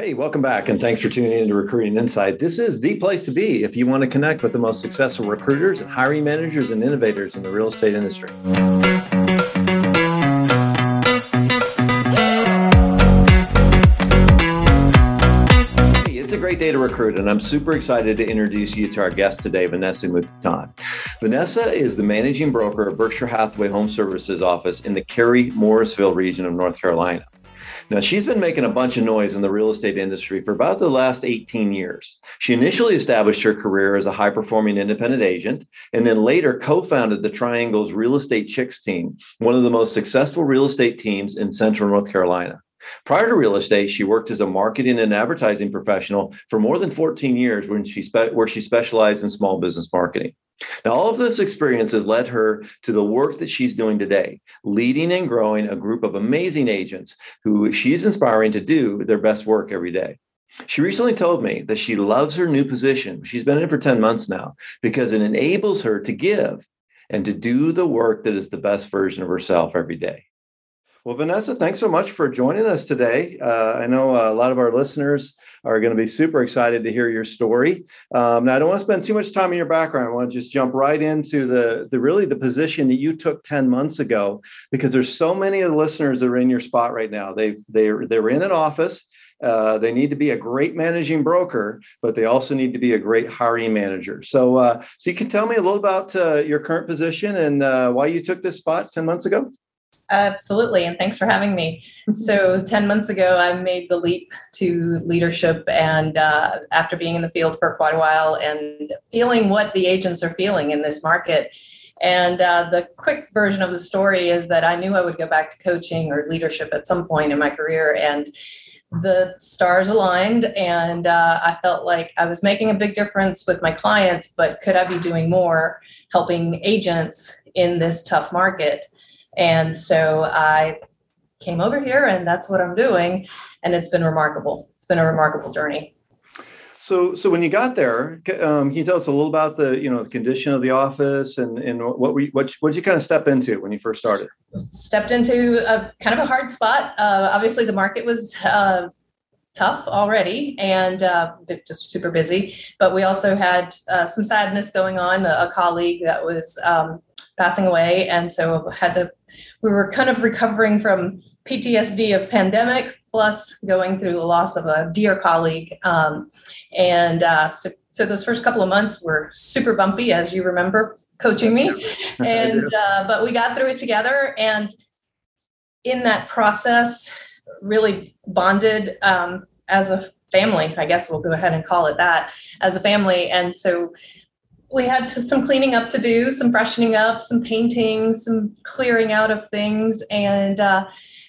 Hey, welcome back, and thanks for tuning in to Recruiting Insight. This is the place to be if you want to connect with the most successful recruiters, hiring managers, and innovators in the real estate industry. Hey, it's a Great day to recruit, and I'm super excited to introduce you to our guest today, Vanessa Mouton. Vanessa is the managing broker of Berkshire Hathaway Home Services office in the Cary Morrisville region of North Carolina. Now, she's been making a bunch of noise in the real estate industry for about the last 18 years. She initially established her career as a high performing independent agent and then later co founded the Triangle's Real Estate Chicks team, one of the most successful real estate teams in central North Carolina. Prior to real estate, she worked as a marketing and advertising professional for more than 14 years when she spe- where she specialized in small business marketing. Now, all of this experience has led her to the work that she's doing today, leading and growing a group of amazing agents who she's inspiring to do their best work every day. She recently told me that she loves her new position. She's been in it for 10 months now because it enables her to give and to do the work that is the best version of herself every day. Well, Vanessa, thanks so much for joining us today. Uh, I know a lot of our listeners are going to be super excited to hear your story. Um, now, I don't want to spend too much time in your background. I want to just jump right into the, the really the position that you took 10 months ago, because there's so many of the listeners that are in your spot right now. They they they were in an office. Uh, they need to be a great managing broker, but they also need to be a great hiring manager. So, uh, so you can tell me a little about uh, your current position and uh, why you took this spot 10 months ago? Absolutely. And thanks for having me. So, 10 months ago, I made the leap to leadership. And uh, after being in the field for quite a while and feeling what the agents are feeling in this market, and uh, the quick version of the story is that I knew I would go back to coaching or leadership at some point in my career. And the stars aligned, and uh, I felt like I was making a big difference with my clients, but could I be doing more helping agents in this tough market? And so I came over here and that's what I'm doing. And it's been remarkable. It's been a remarkable journey. So, so when you got there, um, can you tell us a little about the, you know, the condition of the office and and what we what what did you kind of step into when you first started? Stepped into a kind of a hard spot. Uh, obviously, the market was uh, tough already and uh, just super busy. But we also had uh, some sadness going on. A, a colleague that was um, passing away, and so had to. We were kind of recovering from PTSD of pandemic, plus going through the loss of a dear colleague. Um, and uh, so, so those first couple of months were super bumpy, as you remember coaching me. And uh, but we got through it together, and in that process, really bonded um, as a family. I guess we'll go ahead and call it that as a family. And so we had to, some cleaning up to do, some freshening up, some painting, some clearing out of things. And uh,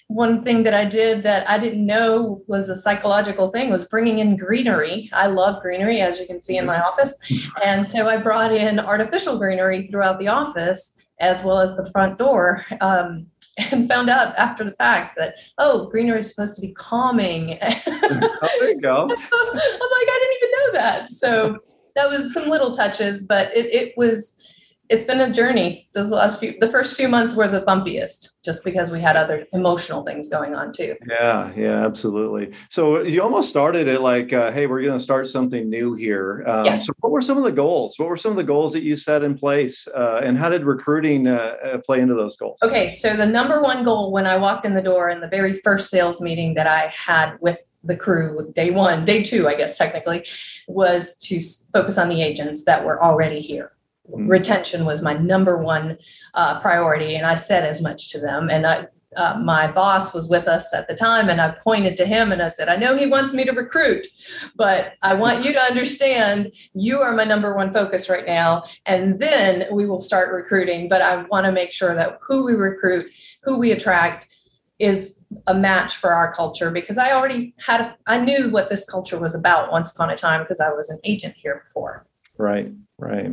one thing that I did that I didn't know was a psychological thing was bringing in greenery. I love greenery, as you can see in my office. And so I brought in artificial greenery throughout the office as well as the front door. Um, and found out after the fact that oh greenery is supposed to be calming oh there you go i'm like i didn't even know that so that was some little touches, but it, it was it's been a journey. Those last few, the first few months were the bumpiest, just because we had other emotional things going on too. Yeah, yeah, absolutely. So you almost started it like, uh, hey, we're going to start something new here. Um, yeah. So what were some of the goals? What were some of the goals that you set in place, uh, and how did recruiting uh, uh play into those goals? Okay, so the number one goal when I walked in the door in the very first sales meeting that I had with the crew, day one, day two, I guess technically, was to focus on the agents that were already here. Retention was my number one uh, priority and i said as much to them and I, uh, my boss was with us at the time and i pointed to him and i said i know he wants me to recruit but i want you to understand you are my number one focus right now and then we will start recruiting but i want to make sure that who we recruit who we attract is a match for our culture because i already had a, I knew what this culture was about once upon a time because i was an agent here before. Right Right.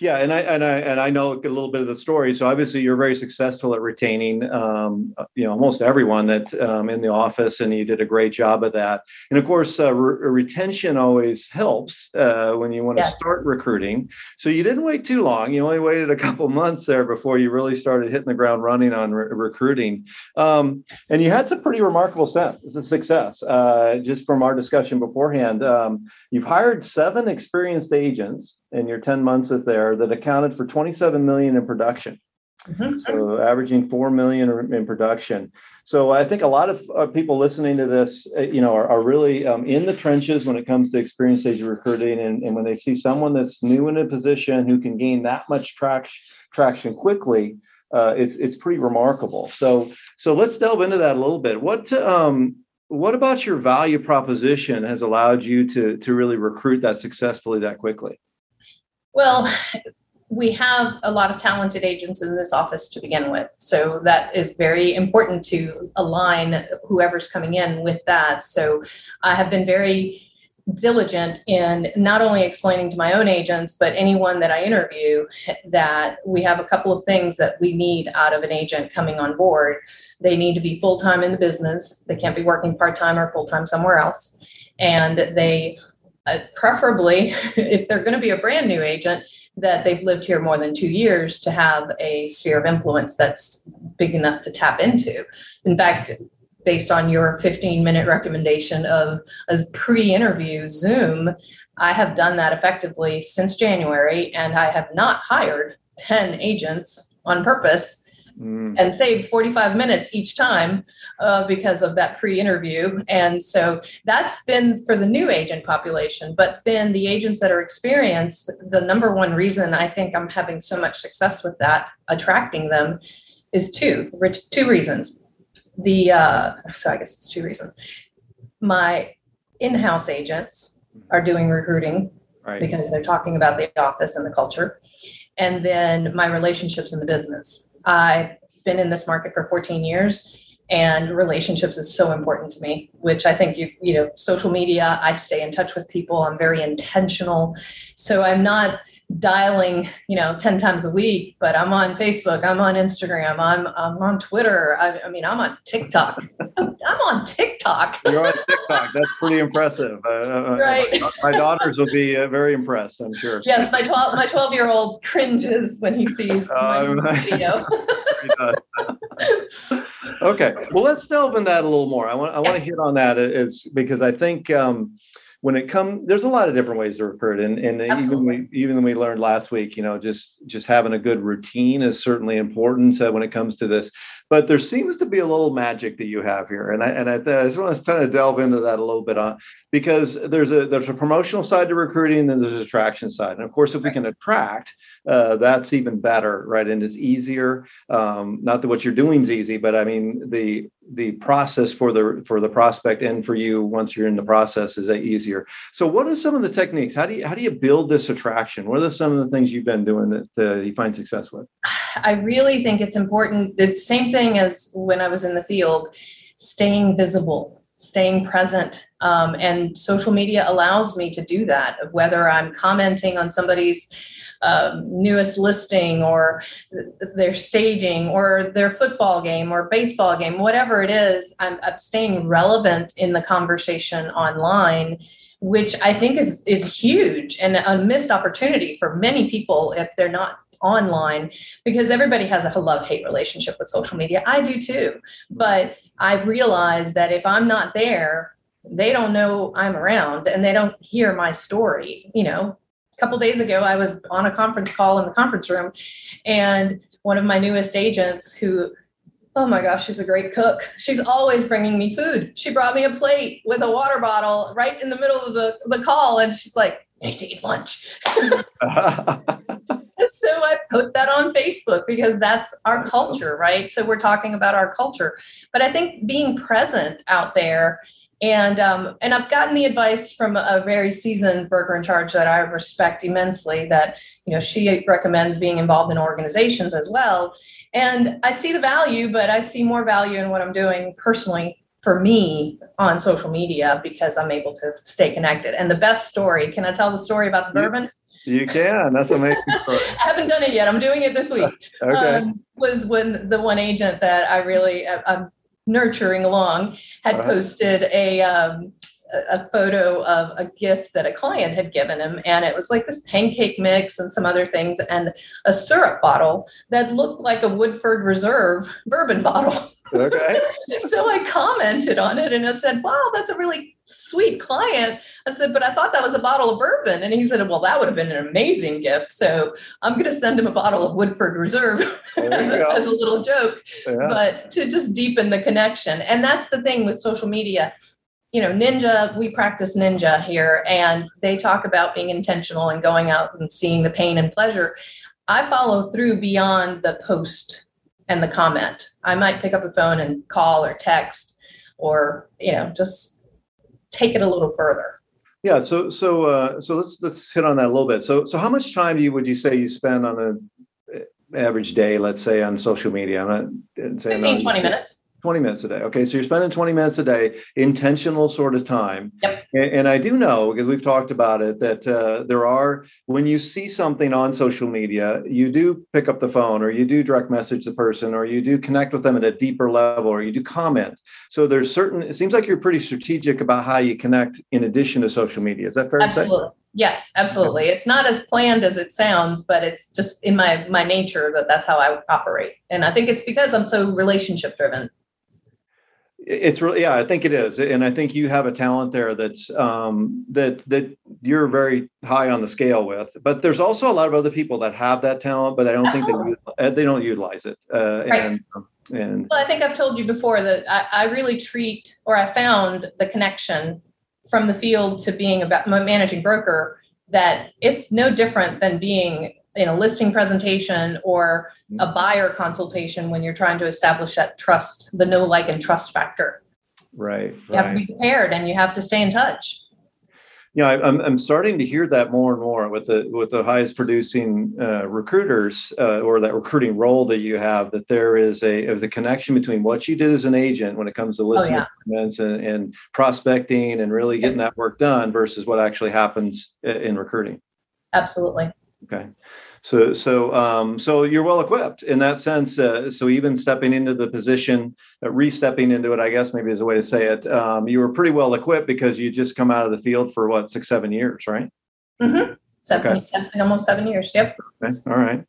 Yeah, and I and I and I know a little bit of the story. So obviously, you're very successful at retaining, um, you know, almost everyone that um, in the office, and you did a great job of that. And of course, uh, re- retention always helps uh, when you want to yes. start recruiting. So you didn't wait too long. You only waited a couple months there before you really started hitting the ground running on re- recruiting. Um, and you had some pretty remarkable success. Uh, just from our discussion beforehand, um, you've hired seven experienced agents in your 10 months is there that accounted for 27 million in production. Mm-hmm. So averaging 4 million in production. So I think a lot of uh, people listening to this, uh, you know, are, are really um, in the trenches when it comes to experience stage recruiting. And, and when they see someone that's new in a position who can gain that much traction, traction quickly, uh, it's, it's pretty remarkable. So, so let's delve into that a little bit. What, um, what about your value proposition has allowed you to, to really recruit that successfully that quickly? Well, we have a lot of talented agents in this office to begin with. So that is very important to align whoever's coming in with that. So I have been very diligent in not only explaining to my own agents, but anyone that I interview that we have a couple of things that we need out of an agent coming on board. They need to be full time in the business, they can't be working part time or full time somewhere else. And they uh, preferably, if they're going to be a brand new agent, that they've lived here more than two years to have a sphere of influence that's big enough to tap into. In fact, based on your 15 minute recommendation of a pre interview Zoom, I have done that effectively since January, and I have not hired 10 agents on purpose mm. and saved 45 minutes each time uh, because of that pre-interview. And so that's been for the new agent population but then the agents that are experienced the number one reason i think i'm having so much success with that attracting them is two two reasons. The uh, so i guess it's two reasons. My in-house agents are doing recruiting right. because they're talking about the office and the culture and then my relationships in the business I've been in this market for 14 years and relationships is so important to me which i think you you know social media i stay in touch with people i'm very intentional. So i'm not dialing you know 10 times a week but i'm on facebook i'm on instagram i'm, I'm on twitter. I, I mean i'm on tiktok. I'm on tiktok. You're on tiktok. That's pretty impressive. Uh, uh, uh right. my, my, daughters will be uh, very impressed i'm sure. Yes my 12 my 12 year old cringes when he sees my video. Okay well let's delve in that a little more. I want i want to hit on that is because i think um, when it comes there's a lot of different ways to recruit and, and even we even we learned last week you know just just having a good routine is certainly important uh, when it comes to this but there seems to be a little magic that you have here and i and i, I just want to kind of delve into that a little bit on because there's a there's a promotional side to recruiting and then there's a attraction side and of course if we can attract uh, that's even better, right? And it's easier. Um, not that what you're doing is easy, but I mean the the process for the for the prospect and for you once you're in the process is easier. So, what are some of the techniques? How do you how do you build this attraction? What are some of the things you've been doing that uh, you find success with? I really think it's important. The same thing as when I was in the field, staying visible staying present. Um, and social media allows me to do that, of whether I'm commenting on somebody's um, newest listing or their staging or their football game or baseball game, whatever it is, I'm, I'm staying relevant in the conversation online which I think is is huge and a missed opportunity for many people if they're not online because everybody has a love hate relationship with social media. I do too. But I've realized that if I'm not there, they don't know I'm around and they don't hear my story. You know, a couple days ago, I was on a conference call in the conference room, and one of my newest agents, who, oh my gosh, she's a great cook. She's always bringing me food. She brought me a plate with a water bottle right in the middle of the, the call, and she's like, "I need to eat lunch." so I put that on Facebook because that's our culture, right? So we're talking about our culture. But I think being present out there and um, and I've gotten the advice from a very seasoned broker in charge that I respect immensely. That you know she recommends being involved in organizations as well, and I see the value, but I see more value in what I'm doing personally for me on social media because I'm able to stay connected. And the best story, can I tell the story about the bourbon? You can. That's amazing. I haven't done it yet. I'm doing it this week. okay. Um, was when the one agent that I really uh, I'm nurturing along had Uh-huh. posted a um, a photo of a gift that a client had given him, and it was like this pancake mix and some other things, and a syrup bottle that looked like a Woodford Reserve bourbon bottle. okay. so I commented on it and I said, "Wow, that's a really sweet client." I said, "But I thought that was a bottle of bourbon." And he said, "Well, that would have been an amazing gift." So I'm going to send him a bottle of Woodford Reserve as, a, as a little joke, Yeah. but to just deepen the connection. And that's the thing with social media. You know, Ninja, we practice Ninja here, and they talk about being intentional and going out and seeing the pain and pleasure. I follow through beyond the post and the comment. I might pick up the phone and call or text or, you know, just take it a little further. Yeah. So so uh, so let's let's hit on that a little bit. So so how much time do you would you say you spend on a uh, average day, let's say, on social media? I'm not saying 15, 20 minutes. 20 minutes a day. Okay, so you're spending 20 minutes a day, intentional sort of time. Yep. And, and I do know because we've talked about it that uh, there are when you see something on social media, you do pick up the phone or you do direct message the person or you do connect with them at a deeper level or you do comment. So there's certain. It seems like you're pretty strategic about how you connect in addition to social media. Is that fair to say? Absolutely. Yes, absolutely. It's not as planned as it sounds, but it's just in my my nature that that's how I operate. And I think it's because I'm so relationship driven. It's really, yeah, I think it is, and I think you have a talent there that's um, that that you're very high on the scale with. But there's also a lot of other people that have that talent, but I don't Absolutely. think they they don't utilize it. Uh, Right. And and Well, I think I've told you before that I, I really treat, or I found the connection from the field to being about managing broker that it's no different than being in a listing presentation or a buyer consultation when you're trying to establish that trust, the know, like, and trust factor. right, You have to be prepared and you have to stay in touch. Yeah, I, I'm I'm starting to hear that more and more with the with the highest producing uh, recruiters uh, or that recruiting role that you have. That there is a of the connection between what you did as an agent when it comes to listing yeah. and, and prospecting and really getting that work done versus what actually happens in recruiting. Absolutely. Okay. So, so, um, so you're well equipped in that sense. Uh, so even stepping into the position, uh, re-stepping into it, I guess maybe is a way to say it. Um, you were pretty well equipped because you just come out of the field for what six, seven years, right? Mm-hmm. Seven, seven- almost seven years. Yep. Okay. All right.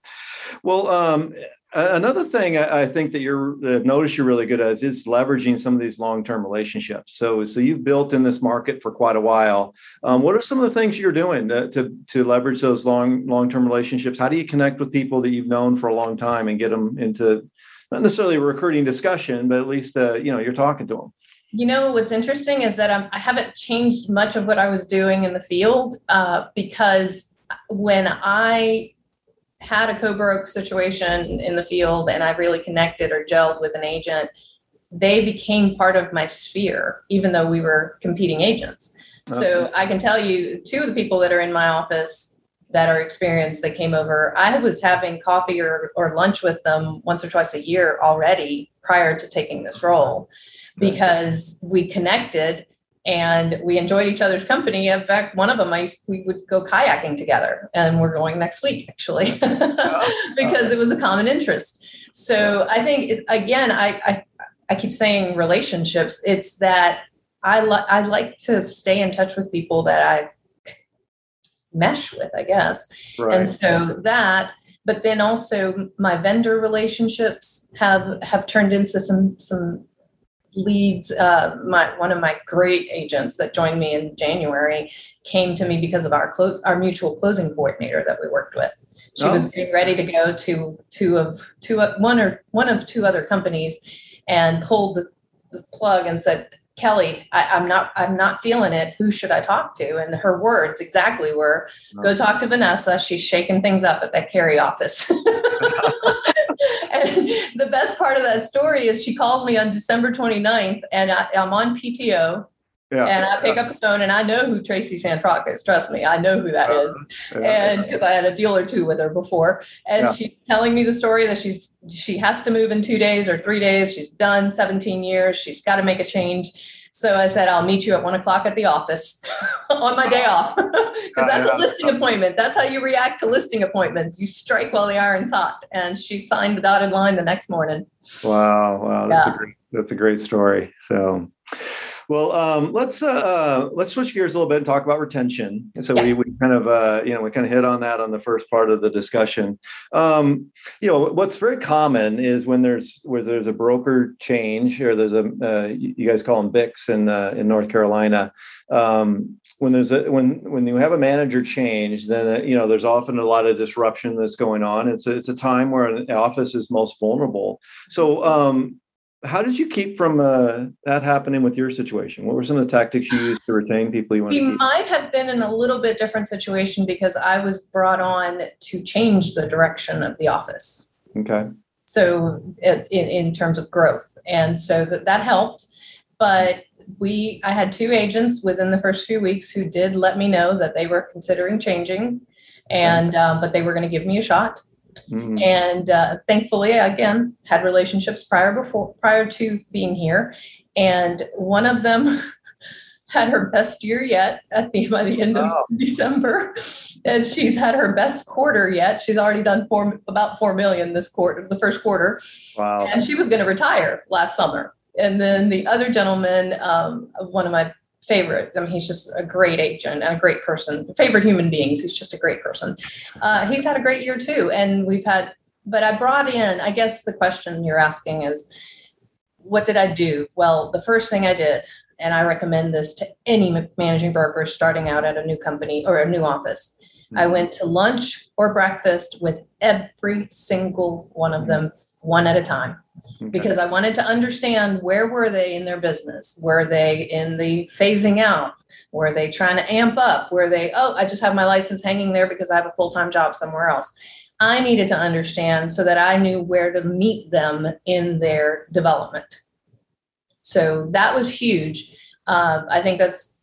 Well, um, another thing I, think that you're uh, notice you're really good at is, is leveraging some of these long-term relationships. So, so you've built in this market for quite a while. Um, what are some of the things you're doing to, to to leverage those long long-term relationships? How do you connect with people that you've known for a long time and get them into not necessarily a recruiting discussion, but at least uh, you know you're talking to them. You know, what's interesting is that I haven't changed much of what I was doing in the field uh, because when I had a co-broke situation in the field and I really connected or gelled with an agent, they became part of my sphere, even though we were competing agents. So I can tell you, two of the people that are in my office that are experienced that came over, I was having coffee or, or lunch with them once or twice a year already prior to taking this role because we connected and we enjoyed each other's company. In fact, one of them, I we would go kayaking together, and we're going next week actually because it was a common interest. So I think it, again, I, I I keep saying relationships. It's that I li- I like to stay in touch with people that I mesh with, I guess. Right. And so that, but then also my vendor relationships have have turned into some some leads. Uh, my one of my great agents that joined me in January came to me because of our close our mutual closing coordinator that we worked with. She was Oh. getting ready to go to two of two one or one of two other companies, and pulled the, the plug and said, "Kelly, I, I'm not I'm not feeling it. Who should I talk to?" And her words exactly were, "Go talk to Vanessa. She's shaking things up at that Cary office." and the best part of that story is she calls me on December 29th, and I, I'm on PTO, yeah. and I pick up the phone, and I know who Tracy Santrock is. Trust me, I know who that is Yeah. and because I had a deal or two with her before, and Yeah. she's telling me the story that she's she has to move in two days or three days. She's done 17 years. She's got to make a change. So I said, I'll meet you at one o'clock at the office on my day off. Because that's a listing appointment. That's how you react to listing appointments. You strike while the iron's hot. And she signed the dotted line the next morning. Wow. Wow. That's, yeah. a, great, that's a great story. So, well, um, let's uh, uh, let's switch gears a little bit and talk about retention. So yeah. we, we kind of uh, you know we kind of hit on that on the first part of the discussion. Um, you know what's very common is when there's where there's a broker change or there's a uh, you guys call them BICs in uh, in North Carolina. Um, when there's a when when you have a manager change, then uh, you know there's often a lot of disruption that's going on. It's a, it's a time where an office is most vulnerable. So um, how did you keep from uh, that happening with your situation? What were some of the tactics you used to retain people you want we might have been in a little bit different situation because I was brought on to change the direction of the office. Okay. So in, in terms of growth, and so that that helped, but we I had two agents within the first few weeks who did let me know that they were considering changing, and um, but they were going to give me a shot Mm-hmm. And uh, thankfully, again, had relationships prior before prior to being here, and one of them had her best year yet at the by the end of oh. December, and she's had her best quarter yet. She's already done four about four million this quarter, the first quarter. Wow! And she was going to retire last summer. And then the other gentleman, um, one of my favorite. I mean, he's just a great agent and a great person. Favorite human beings. He's just a great person. Uh, he's had a great year too, and we've had. But I brought in. I guess the question you're asking is, what did I do? Well, the first thing I did, and I recommend this to any managing broker starting out at a new company or a new office. Mm-hmm. I went to lunch or breakfast with every single one of them, one at a time okay. because I wanted to understand where were they in their business? Were they in the phasing out? Were they trying to amp up? Were they, oh, I just have my license hanging there because I have a full time job somewhere else? I needed to understand so that I knew where to meet them in their development. So that was huge. Uh, I think that's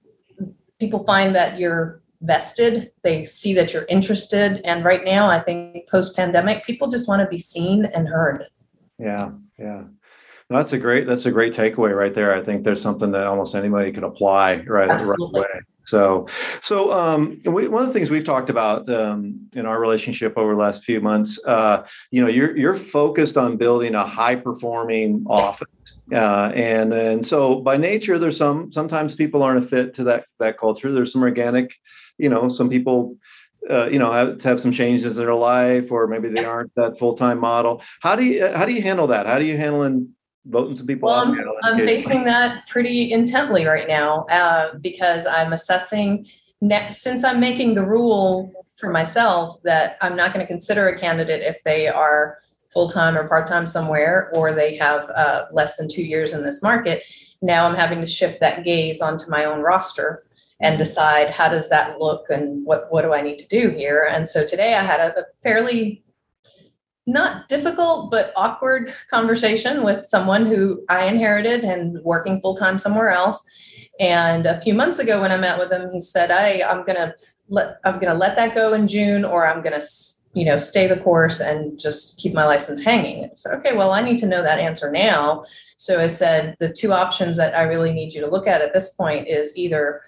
people find that you're vested, they see that you're interested. And right now, I think post pandemic, people just want to be seen and heard. Yeah, yeah. that's a great that's a great takeaway right there. I think there's something that almost anybody can apply right, right away. So, so um, we, one of the things we've talked about um, in our relationship over the last few months, uh, you know, you're you're focused on building a high performing office, uh, and and so by nature, there's some sometimes people aren't a fit to that that culture. There's some organic, you know, some people uh, you know have, have some changes in their life or maybe they aren't that full-time model. How do you how do you handle that? How do you handle in voting some people well, I'm, I'm facing that pretty intently right now uh, because i'm assessing next since i'm making the rule for myself that i'm not going to consider a candidate if they are full-time or part-time somewhere or they have uh, less than two years in this market now i'm having to shift that gaze onto my own roster and decide how does that look and what what do I need to do here. And so today I had a, a fairly not difficult but awkward conversation with someone who I inherited and working full time somewhere else. And a few months ago, when I met with him, he said, "I I'm gonna let I'm gonna let that go in June, or I'm gonna you know stay the course and just keep my license hanging." Said, "Okay, well, I need to know that answer now." So I said, "The two options that I really need you to look at at this point is either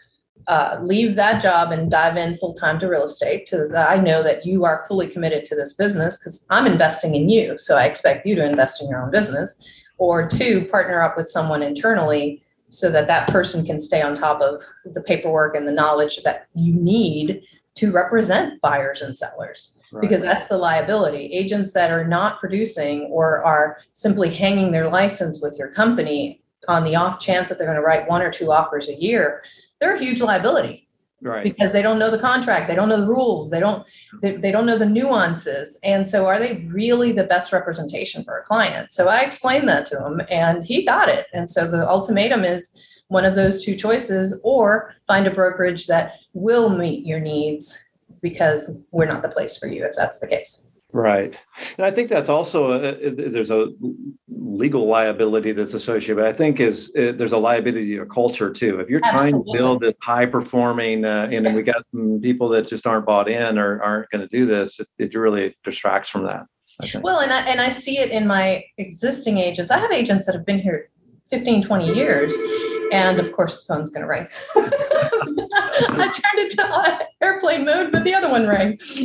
uh, leave that job and dive in full time to real estate to that I know that you are fully committed to this business because I'm investing in you. So I expect you to invest in your own business. Or two, partner up with someone internally so that that person can stay on top of the paperwork and the knowledge that you need to represent buyers and sellers. Right. Because that's the liability. Agents that are not producing or are simply hanging their license with your company on the off chance that they're going to write one or two offers a year they're a huge liability right. because they don't know the contract they don't know the rules they don't they, they don't know the nuances and so are they really the best representation for a client? So i explained that to him and he got it and so the ultimatum is one of those two choices or find a brokerage that will meet your needs because we're not the place for you if that's the case Right. And I think that's also uh, uh, a, there's a legal liability that's associated, but I think is uh, there's a liability to culture too. If you're Absolutely. trying to build this high performing, uh, and we got some people that just aren't bought in or aren't going to do this, it, it really distracts from that. Well, and I, and I see it in my existing agents. I have agents that have been here 15, 20 years and of course the phone's going to ring. I turned it to airplane mode, but the other one rang.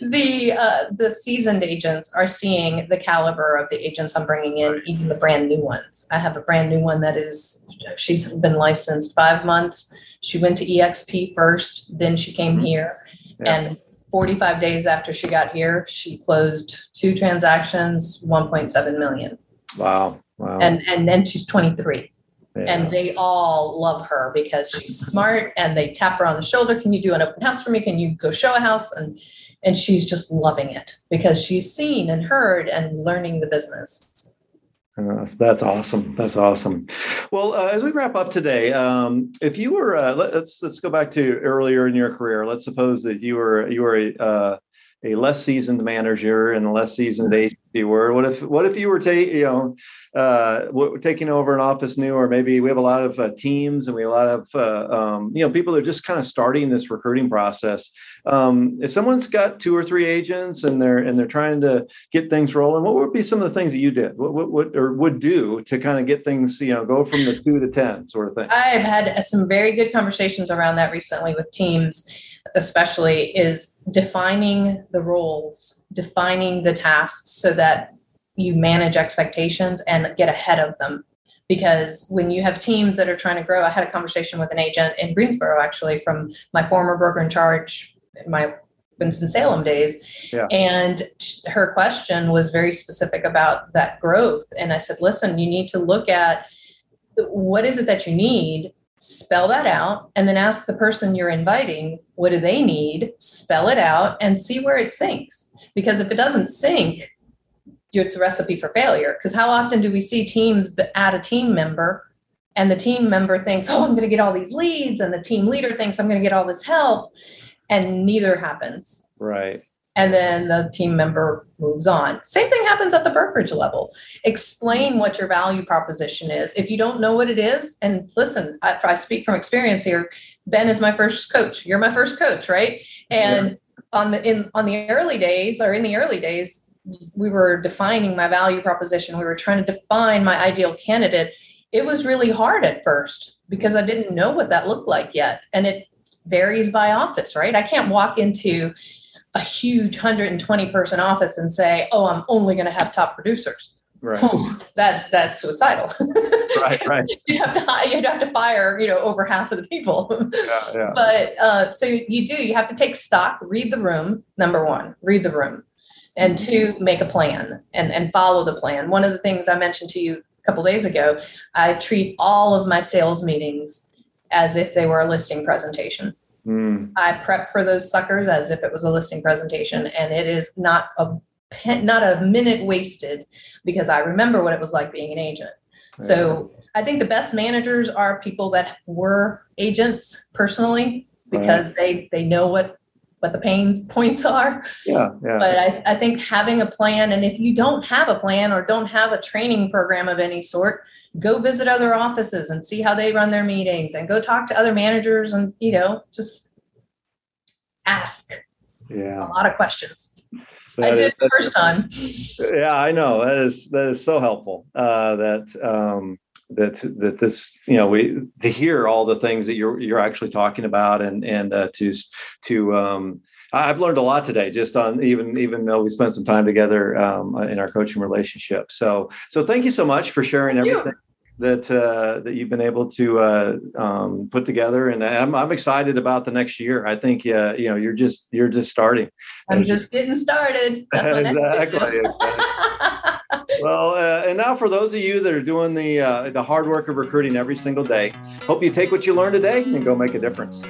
the uh, the seasoned agents are seeing the caliber of the agents I'm bringing in, even the brand new ones. I have a brand new one that is she's been licensed five months. She went to EXP first, then she came mm-hmm. here, yeah. and 45 days after she got here, she closed two transactions, 1.7 million. Wow. Wow. And and then she's 23. Yeah. And they all love her because she's smart and they tap her on the shoulder. Can you do an open house for me? Can you go show a house? And and she's just loving it because she's seen and heard and learning the business. Uh, that's awesome. That's awesome. Well, uh, as we wrap up today, um, if you were uh, let, us let's go back to earlier in your career. Let's suppose that you were you were a, uh, a less seasoned manager and a less seasoned agent you were. What if what if you were ta- you know uh, taking over an office new, or maybe we have a lot of uh, teams and we have a lot of uh, um, you know people that are just kind of starting this recruiting process. Um, if someone's got two or three agents and they're and they're trying to get things rolling, what would be some of the things that you did? What what, what or would do to kind of get things you know go from the two to ten sort of thing? I've had some very good conversations around that recently with teams especially is defining the roles, defining the tasks so that you manage expectations and get ahead of them. Because when you have teams that are trying to grow, I had a conversation with an agent in Greensboro actually from my former broker in charge, my Winston-Salem days. Yeah. And her question was very specific about that growth. And I said, listen, you need to look at what is it that you need spell that out and then ask the person you're inviting what do they need? Spell it out and see where it syncs. Because if it doesn't sync it's a recipe for failure. Because how often do we see teams add a team member and the team member thinks oh i'm going to get all these leads and the team leader thinks i'm going to get all this help and neither happens. Right and then the team member moves on. Same thing happens at the brokerage level. Explain what your value proposition is. If you don't know what it is, and listen, I, I speak from experience here. Ben is my first coach. You're my first coach, right? And yeah. on the in on the early days, or in the early days, we were defining my value proposition. We were trying to define my ideal candidate. It was really hard at first because I didn't know what that looked like yet, and it varies by office, right? I can't walk into a huge 120 person office and say, "Oh, I'm only going to have top producers." Right. that that's suicidal. right, right. you have to you have to fire you know over half of the people. yeah, yeah. But uh, so you do you have to take stock, read the room. Number one, read the room, and two, make a plan and and follow the plan. One of the things I mentioned to you a couple days ago, I treat all of my sales meetings as if they were a listing presentation. Mm. I prep for those suckers as if it was a listing presentation, and it is not a not a minute wasted because I remember what it was like being an agent. So I think the best managers are people that were agents personally because right. they they know what what the pain points are. Yeah, yeah. But I, I think having a plan, and if you don't have a plan or don't have a training program of any sort, go visit other offices and see how they run their meetings and go talk to other managers and you know just ask yeah a lot of questions that I did is, the first time. Yeah, I know that is that is so helpful. Uh, that um, that that this you know we to hear all the things that you're you're actually talking about and and uh, to to um, I've learned a lot today, just on even even though we spent some time together um, in our coaching relationship. So so thank you so much for sharing everything. You that uh, that you've been able to uh, um, put together, and I'm, I'm excited about the next year. I think uh, you know you're just you're just starting. I'm just getting started. exactly. well, uh, and now for those of you that are doing the uh, the hard work of recruiting every single day, hope you take what you learned today and go make a difference.